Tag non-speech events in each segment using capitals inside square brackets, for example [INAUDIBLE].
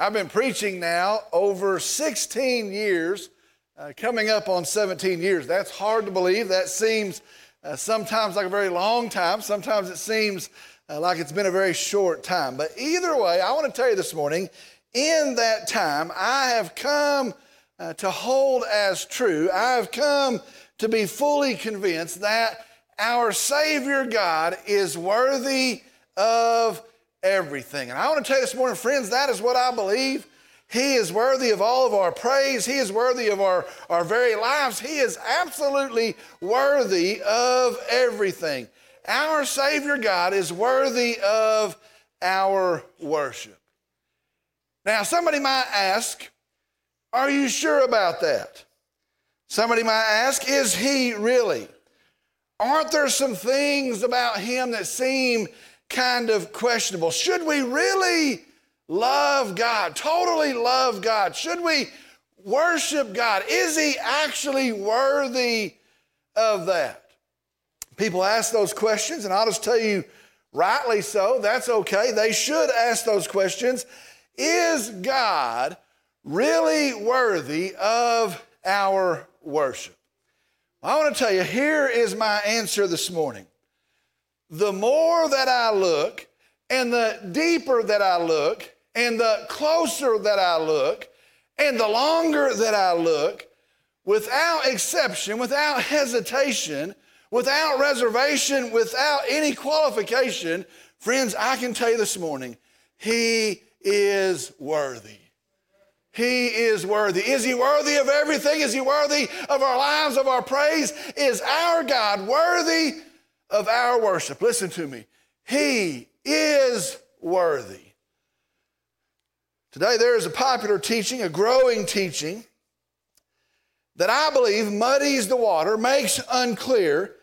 I've been preaching now over 16 years, uh, coming up on 17 years. That's hard to believe. That seems uh, sometimes like a very long time. Sometimes it seems uh, like it's been a very short time. But either way, I want to tell you this morning in that time, I have come uh, to hold as true, I have come to be fully convinced that our Savior God is worthy of everything. And I want to tell you this morning, friends, that is what I believe. He is worthy of all of our praise. He is worthy of our, our very lives. He is absolutely worthy of everything. Our Savior God is worthy of our worship. Now, somebody might ask, Are you sure about that? Somebody might ask, Is He really? Aren't there some things about Him that seem kind of questionable. Should we really love God, totally love God? Should we worship God? Is He actually worthy of that? People ask those questions, and I'll just tell you, rightly so, that's okay. They should ask those questions. Is God really worthy of our worship? I want to tell you, here is my answer this morning the more that I look and the deeper that I look and the closer that I look and the longer that I look, without exception, without hesitation, without reservation, without any qualification, friends, I can tell you this morning, He is worthy. He is worthy. Is He worthy of everything? Is He worthy of our lives, of our praise? Is our God worthy of our worship. Listen to me. He is worthy. Today, there is a popular teaching, a growing teaching, that I believe muddies the water, makes unclear,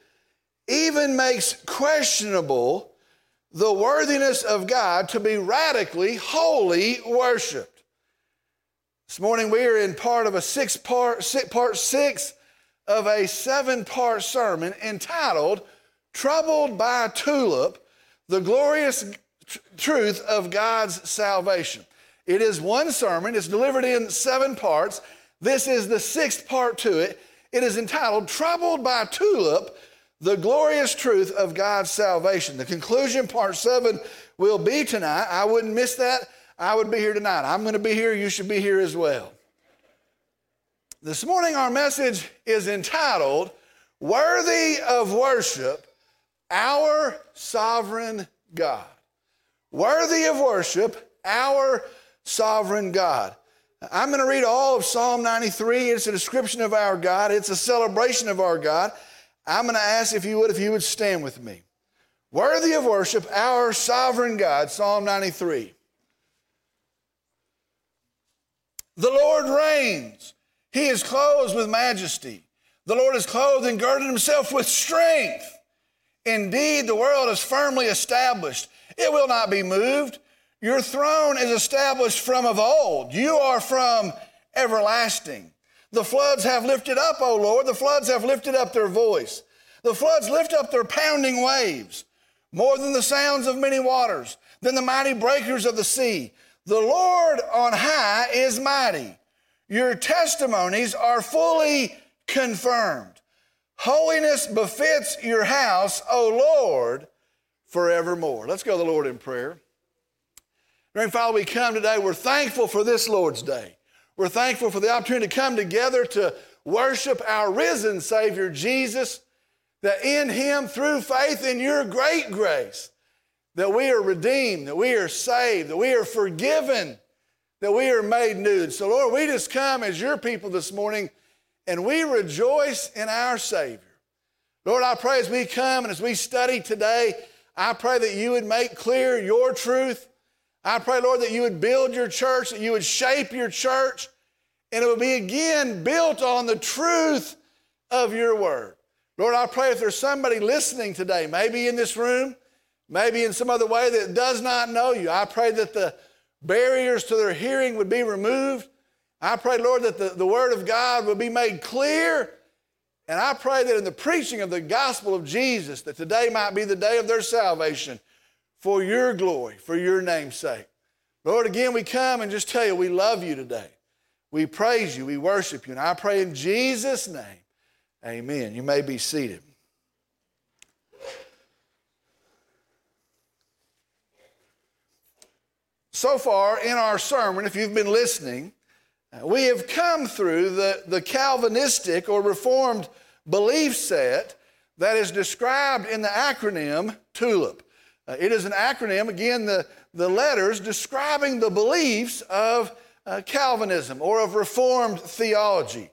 even makes questionable the worthiness of God to be radically, wholly worshiped. This morning, we are in part of a six part, six, part six of a seven part sermon entitled troubled by a tulip, the glorious tr- truth of God's salvation. It is one sermon, it's delivered in seven parts. This is the sixth part to it. It is entitled Troubled by a Tulip, the glorious truth of God's salvation. The conclusion, part seven, will be tonight. I wouldn't miss that. I would be here tonight. I'm going to be here. You should be here as well. This morning, our message is entitled Worthy of Worship our sovereign God. Worthy of worship, our sovereign God. I'm going to read all of Psalm 93. It's a description of our God, it's a celebration of our God. I'm going to ask if you would, if you would stand with me. Worthy of worship, our sovereign God, Psalm 93. The Lord reigns. He is clothed with majesty. The Lord is clothed and girded himself with strength. Indeed, the world is firmly established, it will not be moved. Your throne is established from of old, you are from everlasting. The floods have lifted up, O Lord, the floods have lifted up their voice. The floods lift up their pounding waves, more than the sounds of many waters, than the mighty breakers of the sea. The Lord on high is mighty. Your testimonies are fully confirmed. Holiness befits your house, O Lord, forevermore. Let's go to the Lord in prayer. Dear Father, we come today. We're thankful for this Lord's Day. We're thankful for the opportunity to come together to worship our risen Savior, Jesus, that in Him, through faith in your great grace, that we are redeemed, that we are saved, that we are forgiven, that we are made new. So, Lord, we just come as your people this morning and we rejoice in our Savior. Lord, I pray as we come and as we study today, I pray that you would make clear your truth. I pray, Lord, that you would build your church, that you would shape your church, and it would be again built on the truth of your word. Lord, I pray if there's somebody listening today, maybe in this room, maybe in some other way that does not know you, I pray that the barriers to their hearing would be removed. I pray, Lord, that the, the Word of God will be made clear. And I pray that in the preaching of the gospel of Jesus, that today might be the day of their salvation for your glory, for your name's sake. Lord, again, we come and just tell you we love you today. We praise you, we worship you, and I pray in Jesus' name, amen. You may be seated. So far in our sermon, if you've been listening, we have come through the, the Calvinistic or Reformed belief set that is described in the acronym TULIP. Uh, it is an acronym, again, the, the letters describing the beliefs of uh, Calvinism or of Reformed theology.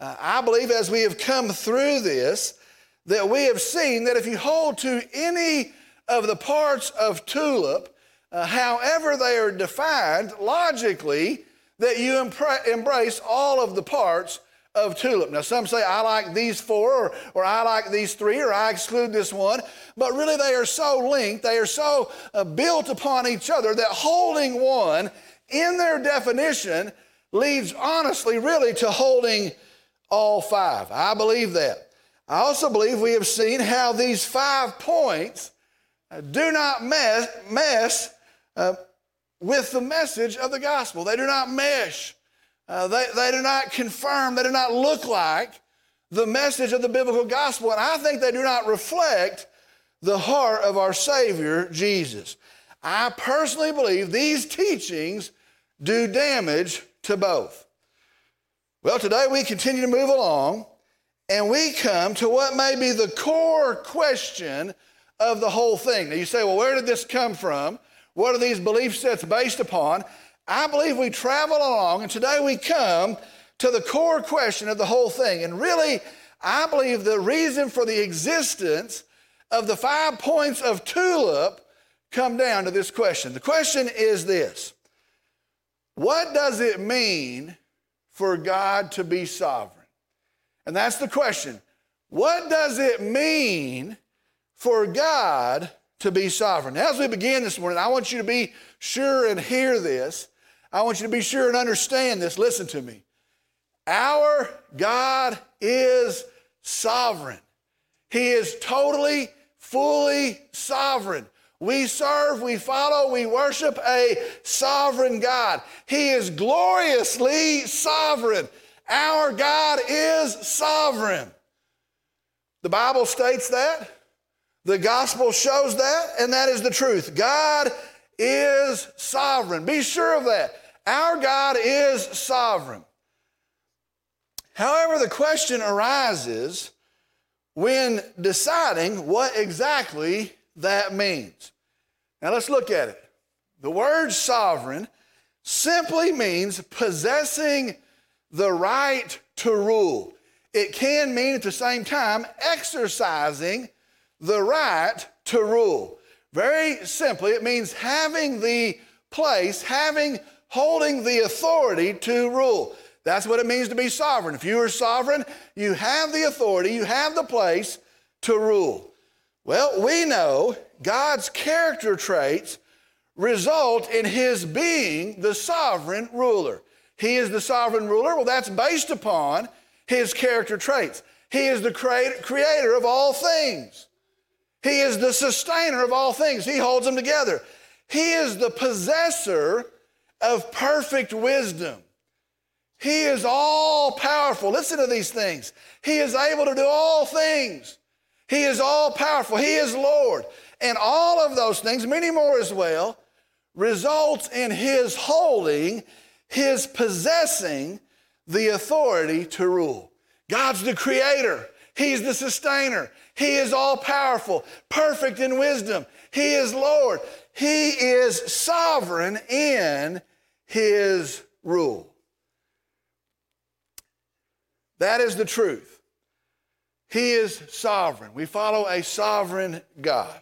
Uh, I believe as we have come through this, that we have seen that if you hold to any of the parts of TULIP, uh, however they are defined logically, that you embrace all of the parts of tulip. Now, some say, I like these four, or, or I like these three, or I exclude this one. But really, they are so linked, they are so uh, built upon each other that holding one in their definition leads honestly, really, to holding all five. I believe that. I also believe we have seen how these five points uh, do not mess, mess uh, with the message of the gospel. They do not mesh, uh, they, they do not confirm, they do not look like the message of the biblical gospel. And I think they do not reflect the heart of our Savior, Jesus. I personally believe these teachings do damage to both. Well, today we continue to move along and we come to what may be the core question of the whole thing. Now you say, well, where did this come from? What are these belief sets based upon? I believe we travel along, and today we come to the core question of the whole thing. And really, I believe the reason for the existence of the five points of TULIP come down to this question. The question is this What does it mean for God to be sovereign? And that's the question. What does it mean for God to be sovereign. As we begin this morning, I want you to be sure and hear this. I want you to be sure and understand this. Listen to me. Our God is sovereign. He is totally, fully sovereign. We serve, we follow, we worship a sovereign God. He is gloriously sovereign. Our God is sovereign. The Bible states that. The gospel shows that, and that is the truth. God is sovereign. Be sure of that. Our God is sovereign. However, the question arises when deciding what exactly that means. Now let's look at it. The word sovereign simply means possessing the right to rule. It can mean at the same time exercising the right to rule. Very simply, it means having the place, having, holding the authority to rule. That's what it means to be sovereign. If you are sovereign, you have the authority, you have the place to rule. Well, we know God's character traits result in his being the sovereign ruler. He is the sovereign ruler. Well, that's based upon his character traits. He is the creator of all things. He is the sustainer of all things, He holds them together. He is the possessor of perfect wisdom. He is all powerful. Listen to these things. He is able to do all things. He is all powerful. He is Lord. And all of those things, many more as well, results in His holding, His possessing the authority to rule. God's the creator. He's the sustainer. He is all powerful, perfect in wisdom. He is Lord. He is sovereign in his rule. That is the truth. He is sovereign. We follow a sovereign God.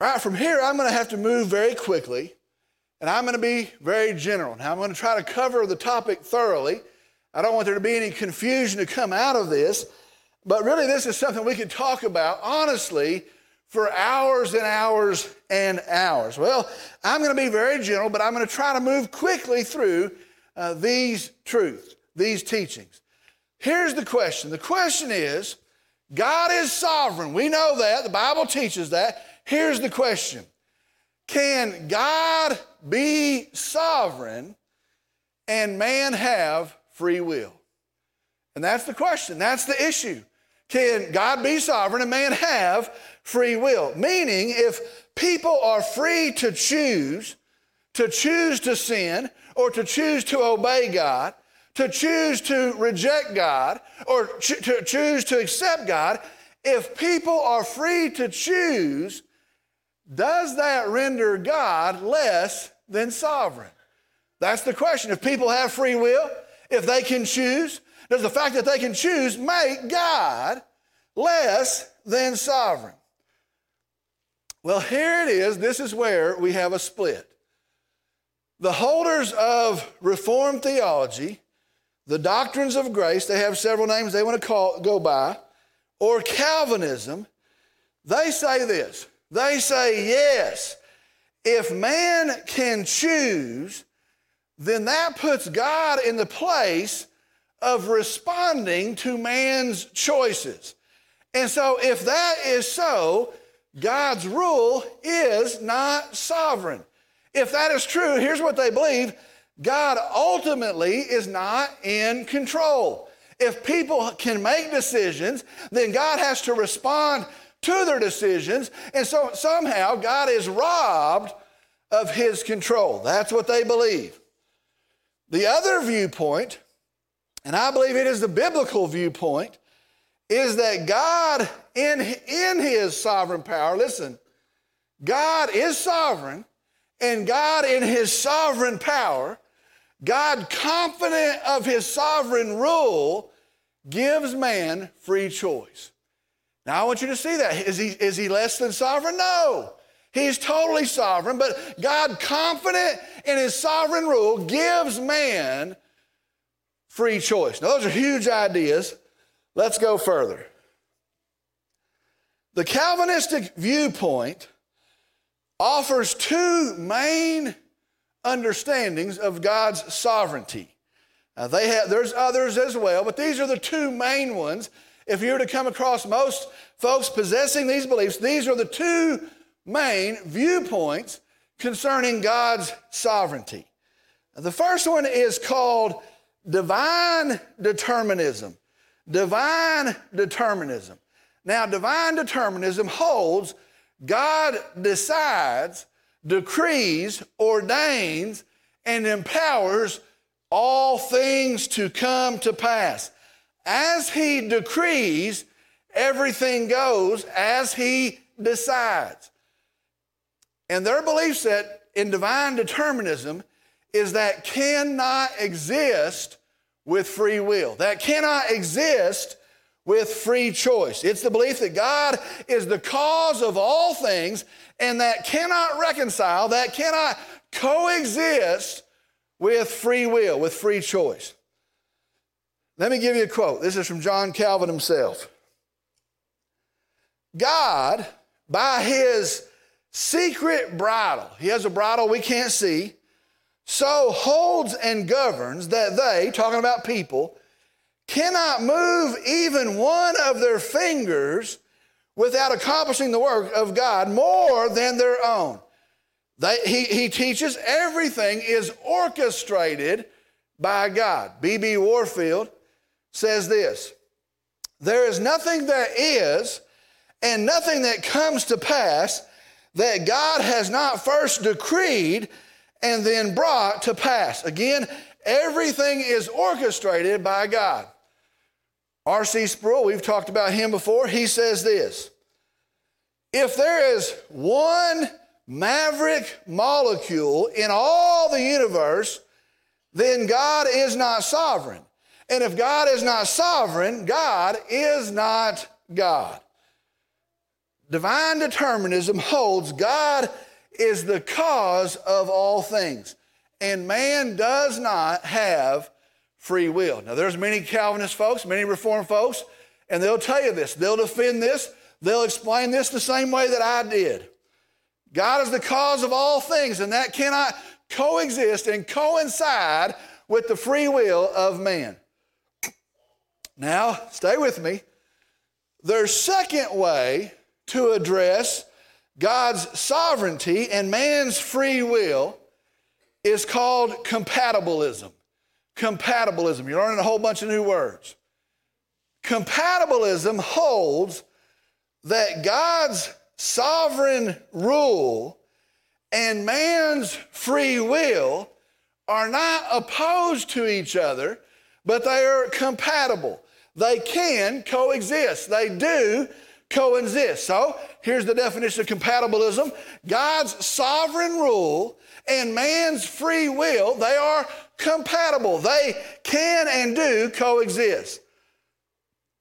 All right, from here, I'm going to have to move very quickly, and I'm going to be very general. Now, I'm going to try to cover the topic thoroughly. I don't want there to be any confusion to come out of this. But really, this is something we could talk about honestly for hours and hours and hours. Well, I'm going to be very gentle, but I'm going to try to move quickly through uh, these truths, these teachings. Here's the question the question is God is sovereign. We know that, the Bible teaches that. Here's the question Can God be sovereign and man have free will? And that's the question. That's the issue. Can God be sovereign and man have free will? Meaning, if people are free to choose, to choose to sin or to choose to obey God, to choose to reject God or to choose to accept God, if people are free to choose, does that render God less than sovereign? That's the question. If people have free will, if they can choose, does the fact that they can choose make God less than sovereign? Well, here it is. This is where we have a split. The holders of Reformed theology, the doctrines of grace, they have several names they want to call, go by, or Calvinism, they say this. They say, yes, if man can choose, then that puts God in the place of responding to man's choices. And so, if that is so, God's rule is not sovereign. If that is true, here's what they believe God ultimately is not in control. If people can make decisions, then God has to respond to their decisions. And so somehow God is robbed of his control. That's what they believe. The other viewpoint, and I believe it is the biblical viewpoint, is that God, in, in his sovereign power, listen, God is sovereign, and God, in his sovereign power, God, confident of his sovereign rule, gives man free choice. Now, I want you to see that. Is he, is he less than sovereign? No. He's totally sovereign, but God, confident in his sovereign rule, gives man free choice. Now, those are huge ideas. Let's go further. The Calvinistic viewpoint offers two main understandings of God's sovereignty. Now they have, there's others as well, but these are the two main ones. If you were to come across most folks possessing these beliefs, these are the two main viewpoints concerning God's sovereignty. The first one is called divine determinism. Divine determinism. Now, divine determinism holds God decides, decrees, ordains, and empowers all things to come to pass. As he decrees, everything goes as he decides. And their belief set in divine determinism is that cannot exist with free will. That cannot exist with free choice. It's the belief that God is the cause of all things and that cannot reconcile, that cannot coexist with free will, with free choice. Let me give you a quote. This is from John Calvin himself. God, by his secret bridle, he has a bridle we can't see, so holds and governs that they, talking about people, cannot move even one of their fingers without accomplishing the work of God more than their own. They, he, he teaches everything is orchestrated by God. B.B. Warfield says this There is nothing that is and nothing that comes to pass that God has not first decreed and then brought to pass. Again, everything is orchestrated by God. R.C. Sproul, we've talked about him before, he says this If there is one maverick molecule in all the universe, then God is not sovereign. And if God is not sovereign, God is not God. Divine determinism holds God is the cause of all things, and man does not have free will. Now, there's many Calvinist folks, many Reformed folks, and they'll tell you this. They'll defend this. They'll explain this the same way that I did. God is the cause of all things, and that cannot coexist and coincide with the free will of man. Now, stay with me. Their second way to address God's sovereignty and man's free will is called compatibilism. Compatibilism. You're learning a whole bunch of new words. Compatibilism holds that God's sovereign rule and man's free will are not opposed to each other, but they are compatible. They can coexist. They do coexist. So here's the definition of compatibilism God's sovereign rule and man's free will, they are compatible. They can and do coexist.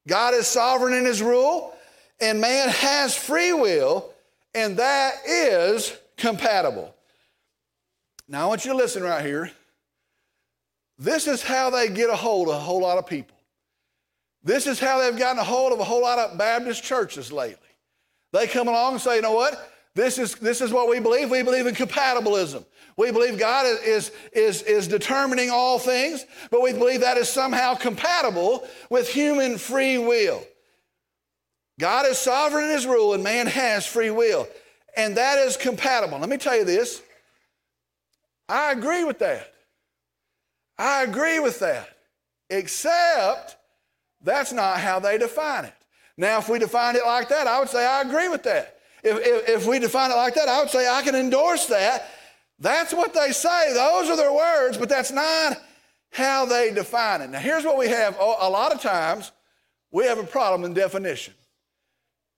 God is sovereign in his rule, and man has free will, and that is compatible. Now, I want you to listen right here. This is how they get a hold of a whole lot of people. This is how they've gotten a hold of a whole lot of Baptist churches lately. They come along and say, you know what? This is, this is what we believe. We believe in compatibilism. We believe God is, is, is determining all things, but we believe that is somehow compatible with human free will. God is sovereign in his rule, and man has free will. And that is compatible. Let me tell you this I agree with that. I agree with that. Except that's not how they define it. Now, if we define it like that, I would say I agree with that. If, if, if, we define it like that, I would say I can endorse that. That's what they say. Those are their words, but that's not how they define it. Now, here's what we have oh, a lot of times we have a problem in definition.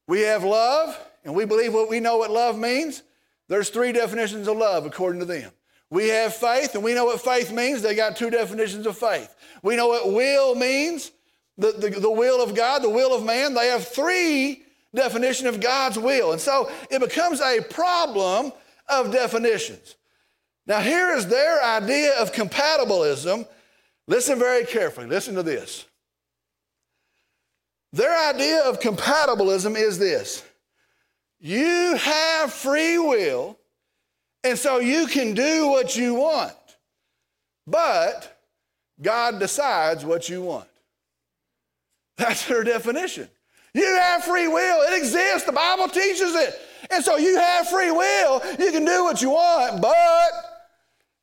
We have love, and we believe what we know what love means. There's three definitions of love according to them. We have faith, and we know what faith means. They got two definitions of faith. We know what will means, the, the, the will of God, the will of man. They have three definition of God's will. And so it becomes a problem of definitions. Now, here is their idea of compatibilism. Listen very carefully. Listen to this. Their idea of compatibilism is this you have free will, and so you can do what you want, but God decides what you want. That's their definition. You have free will. It exists. The Bible teaches it. And so you have free will. You can do what you want, but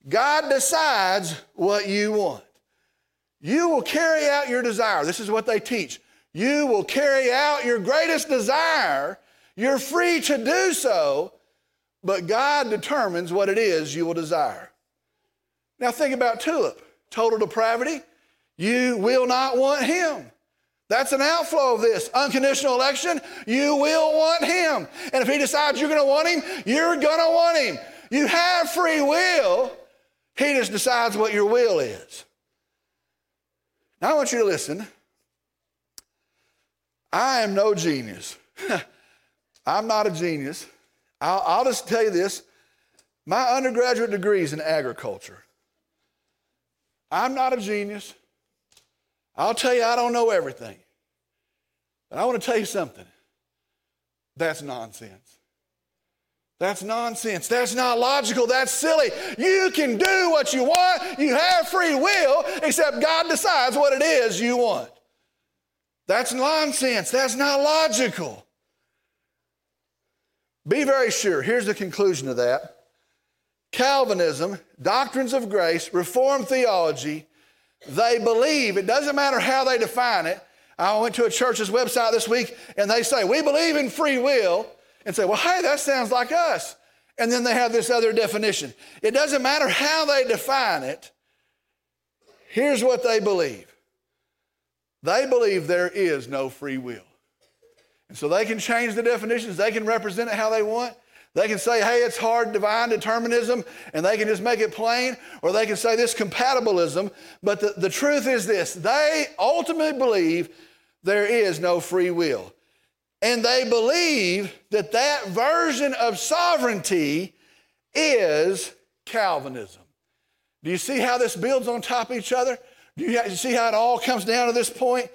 God decides what you want. You will carry out your desire. This is what they teach. You will carry out your greatest desire. You're free to do so, but God determines what it is you will desire. Now think about Tulip. Total depravity. You will not want him. That's an outflow of this. Unconditional election, you will want him. And if he decides you're going to want him, you're going to want him. You have free will. He just decides what your will is. Now I want you to listen. I am no genius. [LAUGHS] I'm not a genius. I'll, I'll just tell you this my undergraduate degree is in agriculture. I'm not a genius. I'll tell you, I don't know everything. But I want to tell you something. That's nonsense. That's nonsense. That's not logical. That's silly. You can do what you want. You have free will, except God decides what it is you want. That's nonsense. That's not logical. Be very sure. Here's the conclusion of that Calvinism, doctrines of grace, Reformed theology, they believe, it doesn't matter how they define it. I went to a church's website this week and they say, We believe in free will. And say, Well, hey, that sounds like us. And then they have this other definition. It doesn't matter how they define it. Here's what they believe they believe there is no free will. And so they can change the definitions, they can represent it how they want. They can say, hey, it's hard divine determinism, and they can just make it plain, or they can say this compatibilism. But the, the truth is this they ultimately believe there is no free will. And they believe that that version of sovereignty is Calvinism. Do you see how this builds on top of each other? Do you see how it all comes down to this point?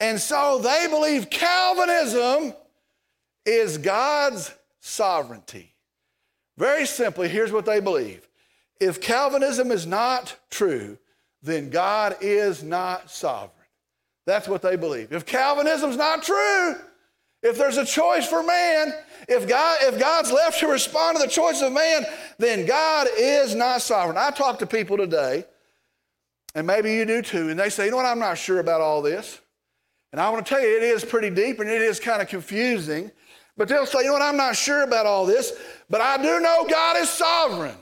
And so they believe Calvinism is God's sovereignty. Very simply, here's what they believe if Calvinism is not true, then God is not sovereign. That's what they believe. If Calvinism's not true, If there's a choice for man, if, God, if God's left to respond to the choice of man, then God is not sovereign. I talk to people today, and maybe you do too, and they say, you know what, I'm not sure about all this. And I want to tell you, it is pretty deep and it is kind of confusing. But they'll say, you know what, I'm not sure about all this, but I do know God is sovereign.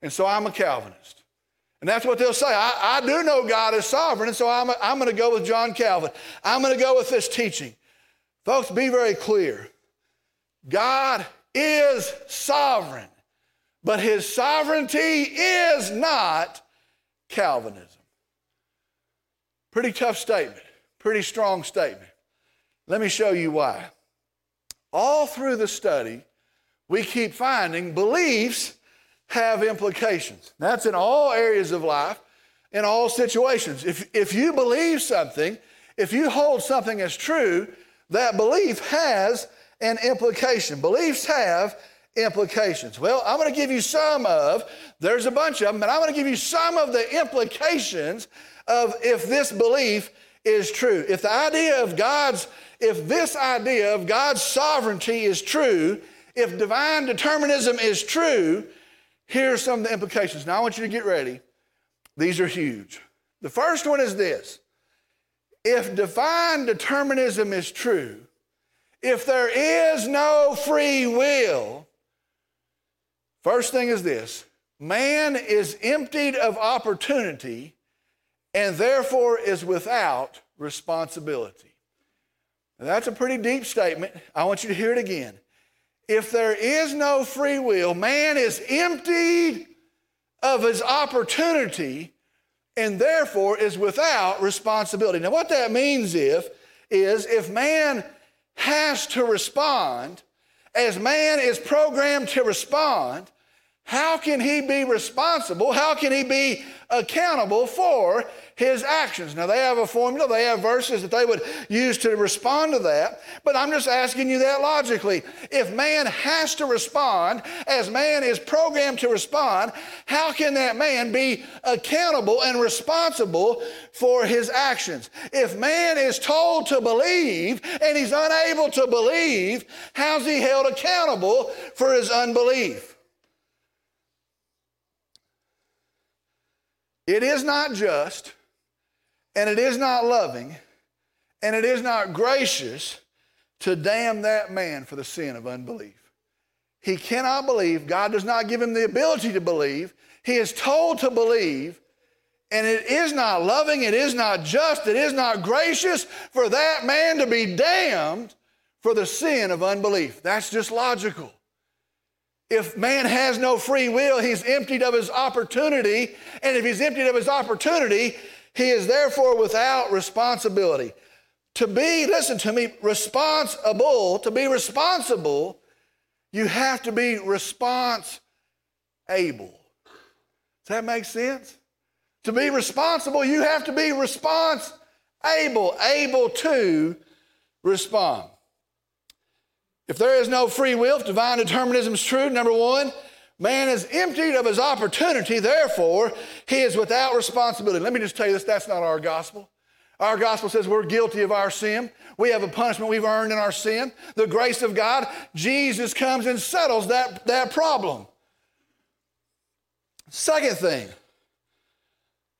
And so I'm a Calvinist. And that's what they'll say. I, I do know God is sovereign, and so I'm, I'm going to go with John Calvin. I'm going to go with this teaching. Folks, be very clear. God is sovereign, but his sovereignty is not Calvinism. Pretty tough statement, pretty strong statement. Let me show you why. All through the study, we keep finding beliefs have implications. That's in all areas of life, in all situations. If, if you believe something, if you hold something as true, that belief has an implication. Beliefs have implications. Well, I'm going to give you some of, there's a bunch of them, but I'm going to give you some of the implications of if this belief is true. If the idea of God's, if this idea of God's sovereignty is true, if divine determinism is true, here are some of the implications. Now, I want you to get ready. These are huge. The first one is this if divine determinism is true, if there is no free will, first thing is this man is emptied of opportunity and therefore is without responsibility. Now, that's a pretty deep statement. I want you to hear it again if there is no free will, man is emptied of his opportunity and therefore is without responsibility. Now, what that means if, is if man has to respond, as man is programmed to respond, how can he be responsible? How can he be accountable for his actions. Now, they have a formula, they have verses that they would use to respond to that, but I'm just asking you that logically. If man has to respond as man is programmed to respond, how can that man be accountable and responsible for his actions? If man is told to believe and he's unable to believe, how's he held accountable for his unbelief? It is not just and it is not loving, and it is not gracious to damn that man for the sin of unbelief. He cannot believe. God does not give him the ability to believe. He is told to believe, and it is not loving, it is not just, it is not gracious for that man to be damned for the sin of unbelief. That's just logical. If man has no free will, he's emptied of his opportunity. And if he's emptied of his opportunity, he is therefore without responsibility. To be, listen to me, responsible, to be responsible, you have to be response able. Does that make sense? To be responsible, you have to be response able, able to respond. If there is no free will, if divine determinism is true, number one, Man is emptied of his opportunity, therefore, he is without responsibility. Let me just tell you this that's not our gospel. Our gospel says we're guilty of our sin. We have a punishment we've earned in our sin. The grace of God, Jesus comes and settles that, that problem. Second thing,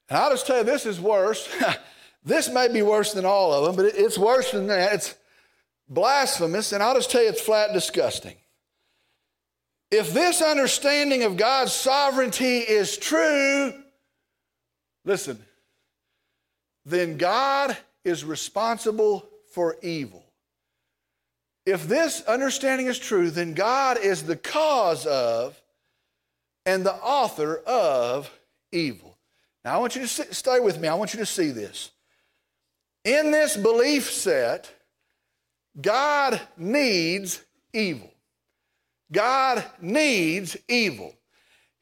and I'll just tell you this is worse. [LAUGHS] this may be worse than all of them, but it's worse than that. It's blasphemous, and I'll just tell you it's flat disgusting. If this understanding of God's sovereignty is true, listen, then God is responsible for evil. If this understanding is true, then God is the cause of and the author of evil. Now, I want you to stay with me. I want you to see this. In this belief set, God needs evil. God needs evil.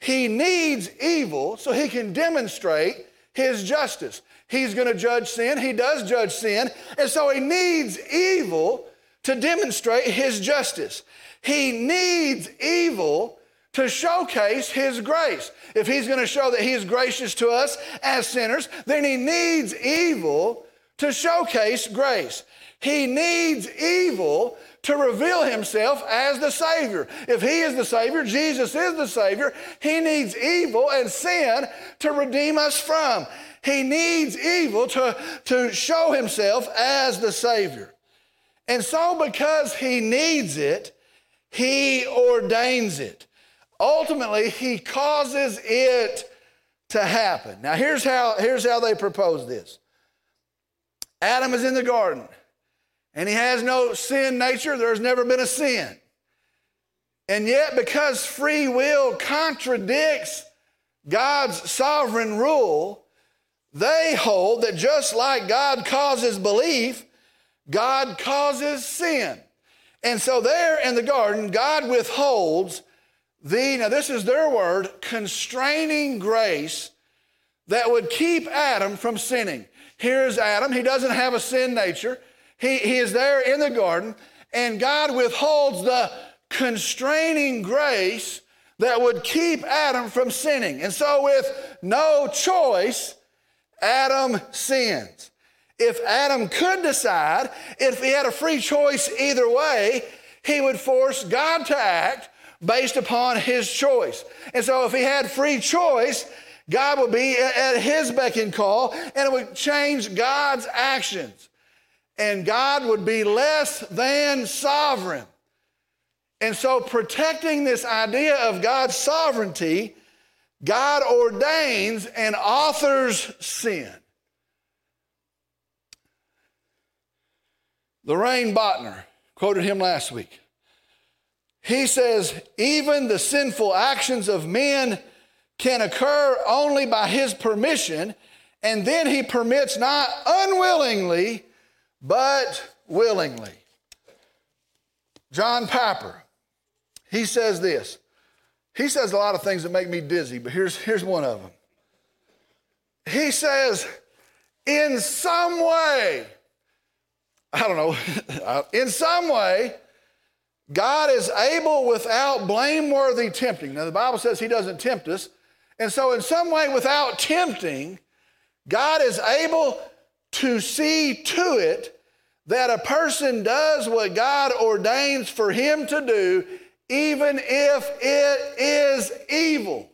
He needs evil so he can demonstrate his justice. He's going to judge sin. He does judge sin. And so he needs evil to demonstrate his justice. He needs evil to showcase his grace. If he's going to show that he is gracious to us as sinners, then he needs evil to showcase grace. He needs evil to reveal himself as the Savior. If he is the Savior, Jesus is the Savior, he needs evil and sin to redeem us from. He needs evil to, to show himself as the Savior. And so, because he needs it, he ordains it. Ultimately, he causes it to happen. Now, here's how, here's how they propose this Adam is in the garden, and he has no sin nature, there's never been a sin. And yet, because free will contradicts God's sovereign rule, they hold that just like God causes belief, God causes sin. And so, there in the garden, God withholds the, now this is their word, constraining grace that would keep Adam from sinning. Here's Adam. He doesn't have a sin nature. He, he is there in the garden, and God withholds the constraining grace that would keep Adam from sinning. And so, with no choice, Adam sins. If Adam could decide, if he had a free choice either way, he would force God to act based upon his choice. And so, if he had free choice, God would be at his beck and call, and it would change God's actions. And God would be less than sovereign. And so, protecting this idea of God's sovereignty, God ordains and authors sin. Lorraine Boettner quoted him last week. He says, even the sinful actions of men can occur only by his permission, and then he permits not unwillingly, but willingly. John Piper, he says this. He says a lot of things that make me dizzy, but here's, here's one of them. He says, in some way, I don't know, [LAUGHS] in some way, God is able without blameworthy tempting. Now, the Bible says He doesn't tempt us. And so, in some way, without tempting, God is able to see to it that a person does what God ordains for him to do, even if it is evil.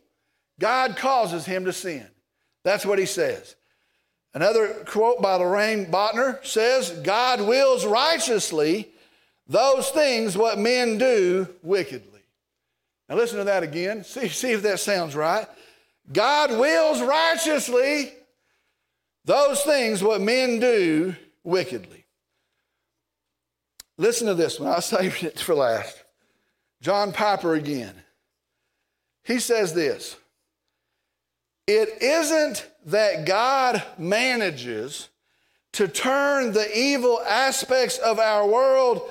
God causes him to sin. That's what he says. Another quote by Lorraine Boettner says, God wills righteously those things what men do wickedly. Now listen to that again. See, see if that sounds right. God wills righteously those things what men do wickedly. Listen to this one. I [LAUGHS] saved it for last. John Piper again. He says this It isn't that God manages to turn the evil aspects of our world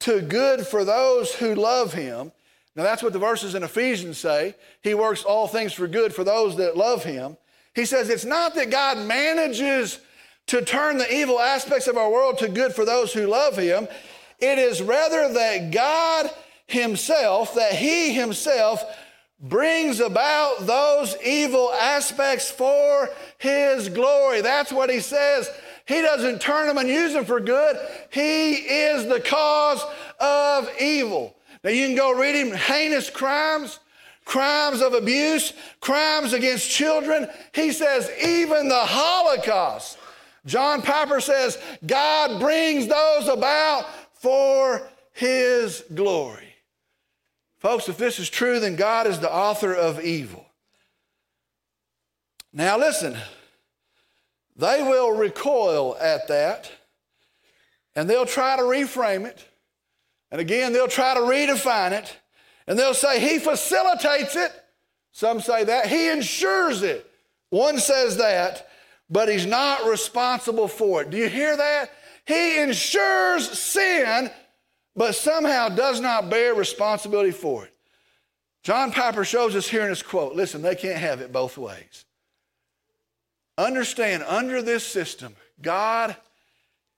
to good for those who love him. Now, that's what the verses in Ephesians say. He works all things for good for those that love him. He says it's not that God manages to turn the evil aspects of our world to good for those who love him. It is rather that God himself, that he himself brings about those evil aspects for his glory. That's what he says. He doesn't turn them and use them for good. He is the cause of evil. Now you can go read him heinous crimes, crimes of abuse, crimes against children. He says even the Holocaust. John Piper says God brings those about for his glory. Folks, if this is true, then God is the author of evil. Now, listen, they will recoil at that and they'll try to reframe it. And again, they'll try to redefine it and they'll say, He facilitates it. Some say that. He ensures it. One says that, but He's not responsible for it. Do you hear that? He ensures sin but somehow does not bear responsibility for it. John Piper shows us here in his quote listen, they can't have it both ways. Understand, under this system, God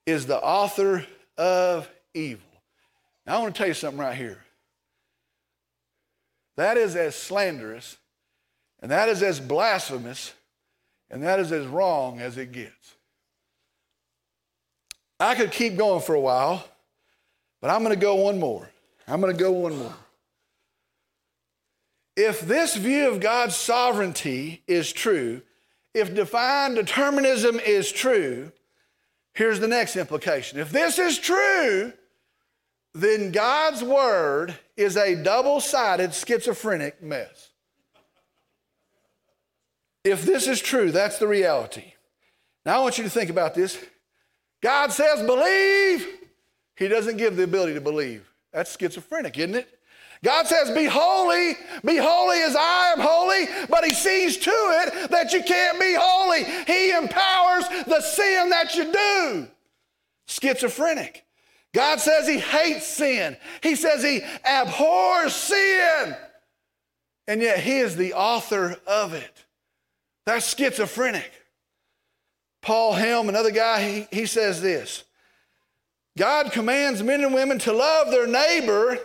is the author of evil. Now, I want to tell you something right here. That is as slanderous, and that is as blasphemous, and that is as wrong as it gets. I could keep going for a while, but I'm going to go one more. I'm going to go one more. If this view of God's sovereignty is true, if divine determinism is true, here's the next implication. If this is true, then God's word is a double sided schizophrenic mess. If this is true, that's the reality. Now I want you to think about this. God says, believe. He doesn't give the ability to believe. That's schizophrenic, isn't it? God says, Be holy, be holy as I am holy, but He sees to it that you can't be holy. He empowers the sin that you do. Schizophrenic. God says He hates sin, He says He abhors sin, and yet He is the author of it. That's schizophrenic. Paul Helm, another guy, he, he says this God commands men and women to love their neighbor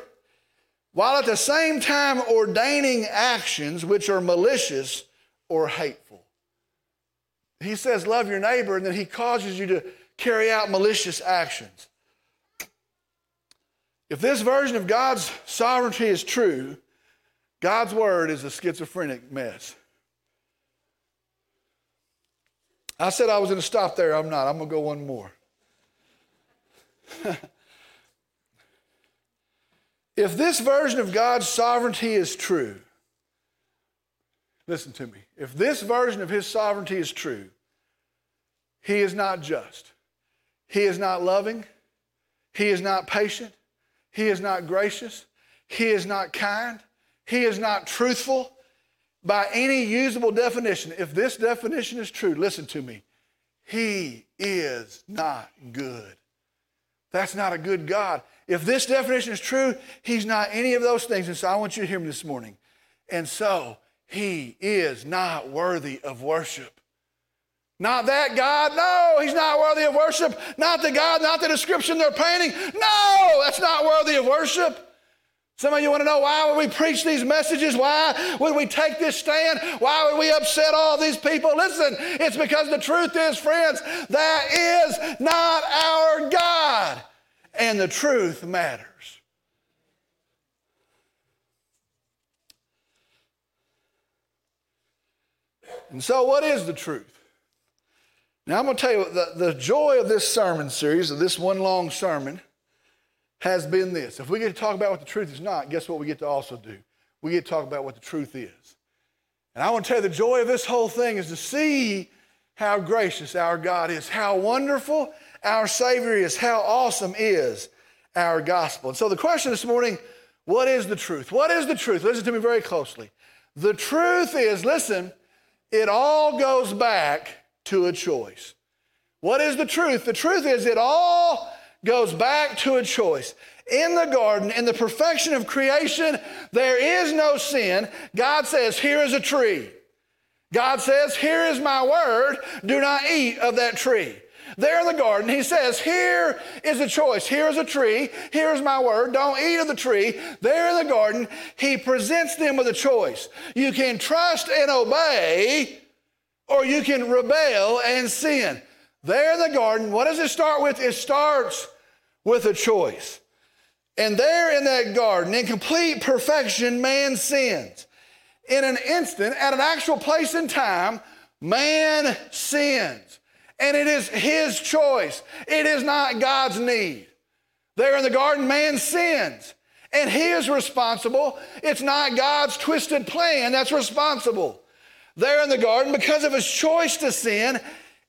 while at the same time ordaining actions which are malicious or hateful. He says, Love your neighbor, and then he causes you to carry out malicious actions. If this version of God's sovereignty is true, God's word is a schizophrenic mess. I said I was going to stop there. I'm not. I'm going to go one more. [LAUGHS] if this version of God's sovereignty is true, listen to me. If this version of his sovereignty is true, he is not just. He is not loving. He is not patient. He is not gracious. He is not kind. He is not truthful by any usable definition. If this definition is true, listen to me. He is not good. That's not a good God. If this definition is true, he's not any of those things. And so I want you to hear me this morning. And so he is not worthy of worship. Not that God. No, he's not worthy of worship. Not the God, not the description they're painting. No, that's not worthy of worship. Some of you want to know why would we preach these messages? Why would we take this stand? Why would we upset all these people? Listen, it's because the truth is, friends, that is not our God. And the truth matters. And so, what is the truth? Now, I'm going to tell you the, the joy of this sermon series, of this one long sermon, has been this. If we get to talk about what the truth is not, guess what we get to also do? We get to talk about what the truth is. And I want to tell you the joy of this whole thing is to see how gracious our God is, how wonderful our Savior is, how awesome is our gospel. And so the question this morning what is the truth? What is the truth? Listen to me very closely. The truth is, listen, it all goes back to a choice. What is the truth? The truth is it all goes back to a choice. In the garden, in the perfection of creation, there is no sin. God says, Here is a tree. God says, Here is my word. Do not eat of that tree. There in the garden, he says, Here is a choice. Here is a tree. Here is my word. Don't eat of the tree. There in the garden, he presents them with a choice. You can trust and obey, or you can rebel and sin. There in the garden, what does it start with? It starts with a choice. And there in that garden, in complete perfection, man sins. In an instant, at an actual place in time, man sins. And it is his choice, it is not God's need. There in the garden, man sins. And he is responsible. It's not God's twisted plan that's responsible. There in the garden, because of his choice to sin,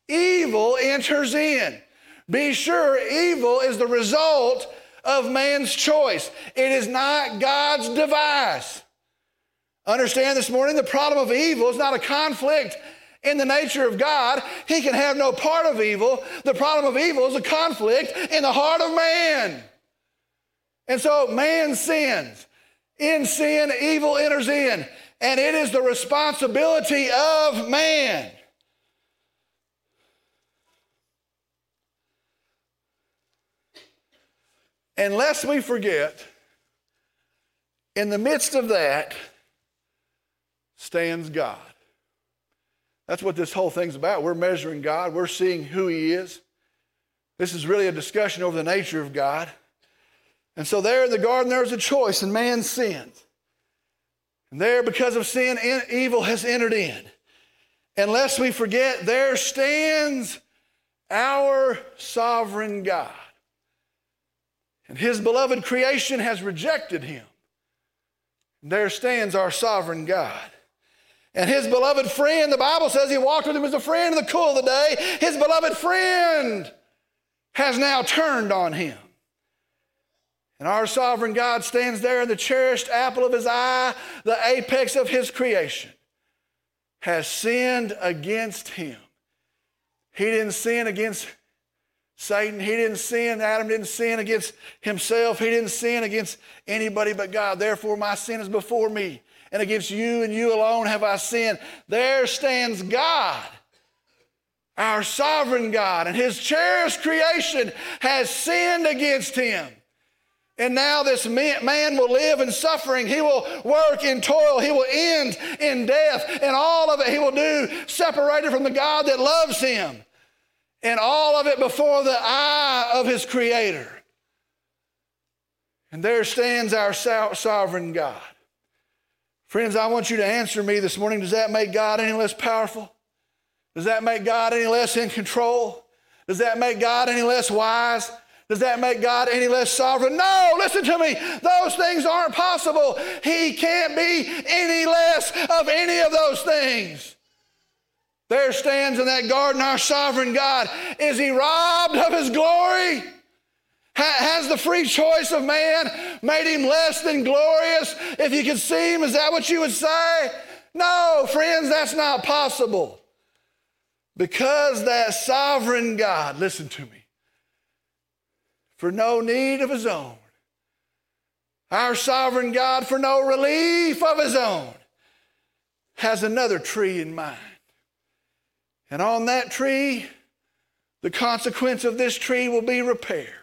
evil enters in. Be sure evil is the result of man's choice, it is not God's device. Understand this morning the problem of evil is not a conflict in the nature of God. He can have no part of evil. The problem of evil is a conflict in the heart of man. And so man sins. In sin, evil enters in. And it is the responsibility of man. And lest we forget, in the midst of that stands God. That's what this whole thing's about. We're measuring God, we're seeing who He is. This is really a discussion over the nature of God. And so, there in the garden, there's a choice, and man sinned. And there, because of sin, evil has entered in. And lest we forget, there stands our sovereign God. And his beloved creation has rejected him. There stands our sovereign God. And his beloved friend, the Bible says he walked with him as a friend in the cool of the day. His beloved friend has now turned on him. And our sovereign God stands there in the cherished apple of his eye, the apex of his creation, has sinned against him. He didn't sin against Satan. He didn't sin. Adam didn't sin against himself. He didn't sin against anybody but God. Therefore, my sin is before me. And against you and you alone have I sinned. There stands God, our sovereign God, and his cherished creation has sinned against him. And now this man will live in suffering. He will work in toil. He will end in death. And all of it he will do separated from the God that loves him. And all of it before the eye of his creator. And there stands our sovereign God. Friends, I want you to answer me this morning. Does that make God any less powerful? Does that make God any less in control? Does that make God any less wise? Does that make God any less sovereign? No, listen to me. Those things aren't possible. He can't be any less of any of those things. There stands in that garden our sovereign God. Is he robbed of his glory? Has the free choice of man made him less than glorious? If you could see him, is that what you would say? No, friends, that's not possible. Because that sovereign God, listen to me, for no need of his own. Our sovereign God, for no relief of his own, has another tree in mind. And on that tree, the consequence of this tree will be repaired.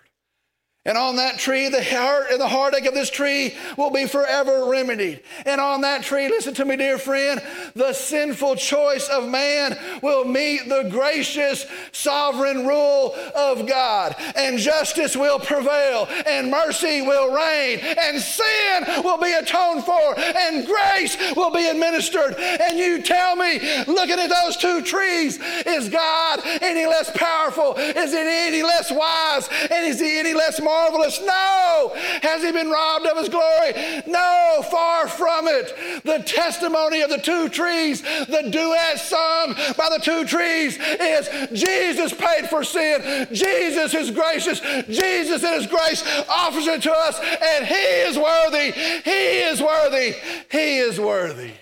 And on that tree, the heart and the heartache of this tree will be forever remedied. And on that tree, listen to me, dear friend, the sinful choice of man will meet the gracious sovereign rule of God. And justice will prevail, and mercy will reign, and sin will be atoned for, and grace will be administered. And you tell me, looking at those two trees, is God any less powerful? Is he any less wise? And is he any less marvelous? No. Has he been robbed of his glory? No, far from it. The testimony of the two trees, the duet sung by the two trees is Jesus paid for sin. Jesus is gracious. Jesus in his grace offers it to us, and he is worthy. He is worthy. He is worthy.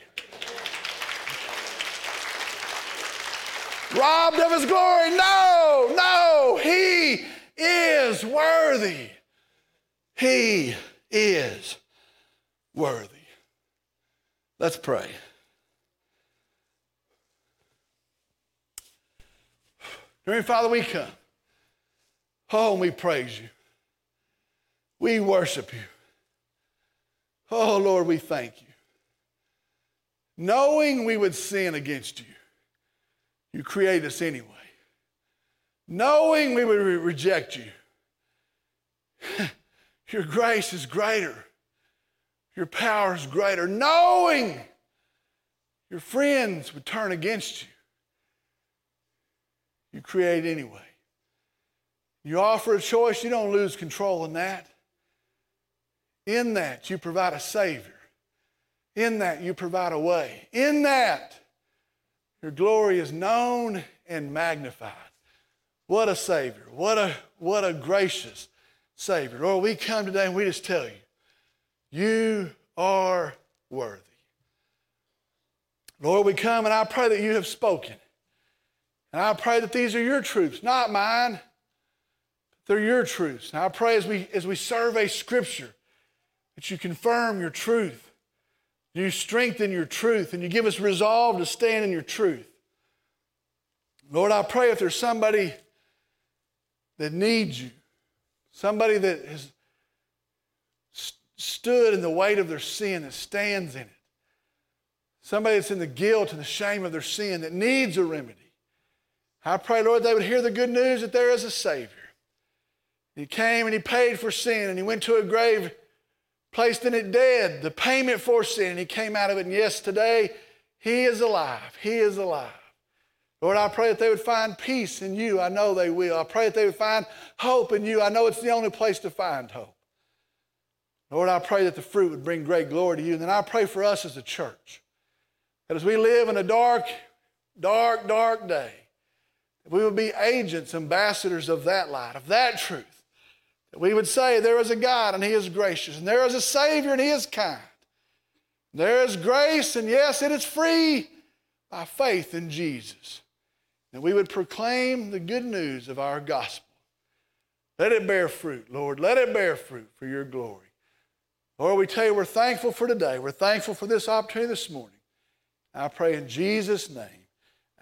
robbed of his glory. No, no, is worthy. He is worthy. Let's pray. Dear Father, we come. Oh, we praise you. We worship you. Oh, Lord, we thank you. Knowing we would sin against you, you create us anyway knowing we would re- reject you. [LAUGHS] Your grace is greater. Your power is greater. Knowing your friends would turn against you, you create anyway. You offer a choice, you don't lose control in that. In that, you provide a Savior. In that, you provide a way. In that, your glory is known and magnified. What a Savior. What a, what a gracious Savior. Lord, we come today and we just tell you, you are worthy. Lord, we come and I pray that you have spoken. And I pray that these are your truths, not mine. They're your truths. And I pray as we, as we survey Scripture that you confirm your truth, you strengthen your truth, and you give us resolve to stand in your truth. Lord, I pray if there's somebody that needs you, somebody that has stood in the weight of their sin and stands in it, somebody that's in the guilt and the shame of their sin that needs a remedy. I pray, Lord, they would hear the good news that there is a Savior. He came and he paid for sin and he went to a grave, placed in it dead, the payment for sin, and he came out of it. And yes, today he is alive. He is alive. Lord, I pray that they would find peace in you. I know they will. I pray that they would find hope in you. I know it's the only place to find hope. Lord, I pray that the fruit would bring great glory to you. And then I pray for us as a church that as we live in a dark, dark, dark day, that we would be agents, ambassadors of that light, of that truth. That we would say, There is a God and He is gracious, and there is a Savior and He is kind. There is grace, and yes, it is free by faith in Jesus. And we would proclaim the good news of our gospel. Let it bear fruit, Lord. Let it bear fruit for your glory. Lord, we tell you we're thankful for today. We're thankful for this opportunity this morning. I pray in Jesus' name.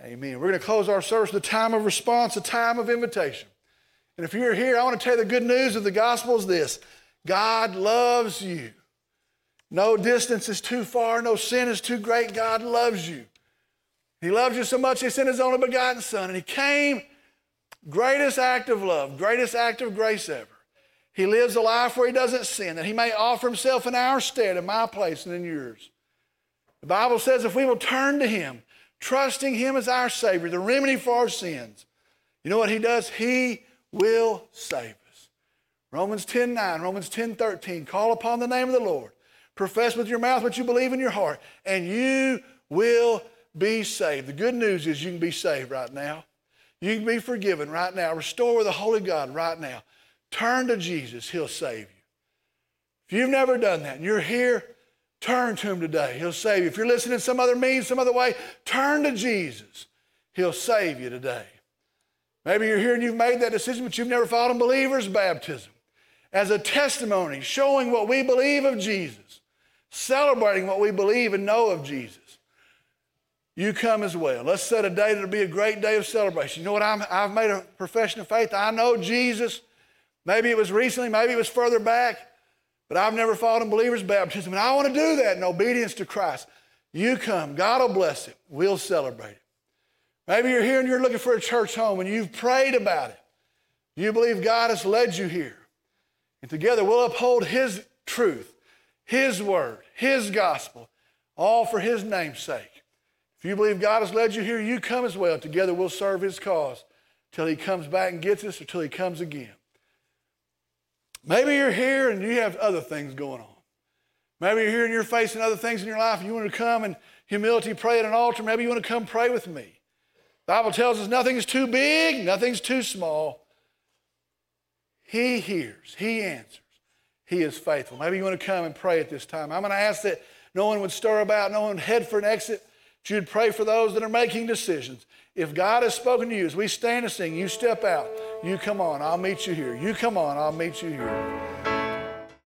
Amen. We're going to close our service with a time of response, a time of invitation. And if you're here, I want to tell you the good news of the gospel is this God loves you. No distance is too far, no sin is too great. God loves you. He loves you so much, He sent His only begotten Son, and He came, greatest act of love, greatest act of grace ever. He lives a life where He doesn't sin, that He may offer Himself in our stead, in my place and in yours. The Bible says if we will turn to Him, trusting Him as our Savior, the remedy for our sins, you know what He does? He will save us. Romans 10 9, Romans 10 13. Call upon the name of the Lord. Profess with your mouth what you believe in your heart, and you will be saved. The good news is you can be saved right now. You can be forgiven right now. Restore the Holy God right now. Turn to Jesus, He'll save you. If you've never done that and you're here, turn to Him today. He'll save you. If you're listening some other means, some other way, turn to Jesus. He'll save you today. Maybe you're here and you've made that decision, but you've never followed in believer's baptism as a testimony showing what we believe of Jesus, celebrating what we believe and know of Jesus you come as well. Let's set a day that'll be a great day of celebration. You know what? i have made a profession of faith. I know Jesus. Maybe it was recently, maybe it was further back, but I've never followed in believer's baptism. And I want to do that in obedience to Christ. You come. God will bless it. We'll celebrate it. Maybe you're here and you're looking for a church home and you've prayed about it. You believe God has led you here. And together we'll uphold His truth, His word, His gospel, all for His name's sake. You believe God has led you here, you come as well. Together we'll serve his cause till he comes back and gets us or till he comes again. Maybe you're here and you have other things going on. Maybe you're here and you're facing other things in your life and you want to come and humility pray at an altar. Maybe you want to come pray with me. The Bible tells us nothing is too big, nothing's too small. He hears, He answers, He is faithful. Maybe you want to come and pray at this time. I'm going to ask that no one would stir about, no one head for an exit you'd pray for those that are making decisions. If God has spoken to you as we stand and sing, you step out. You come on, I'll meet you here. You come on, I'll meet you here.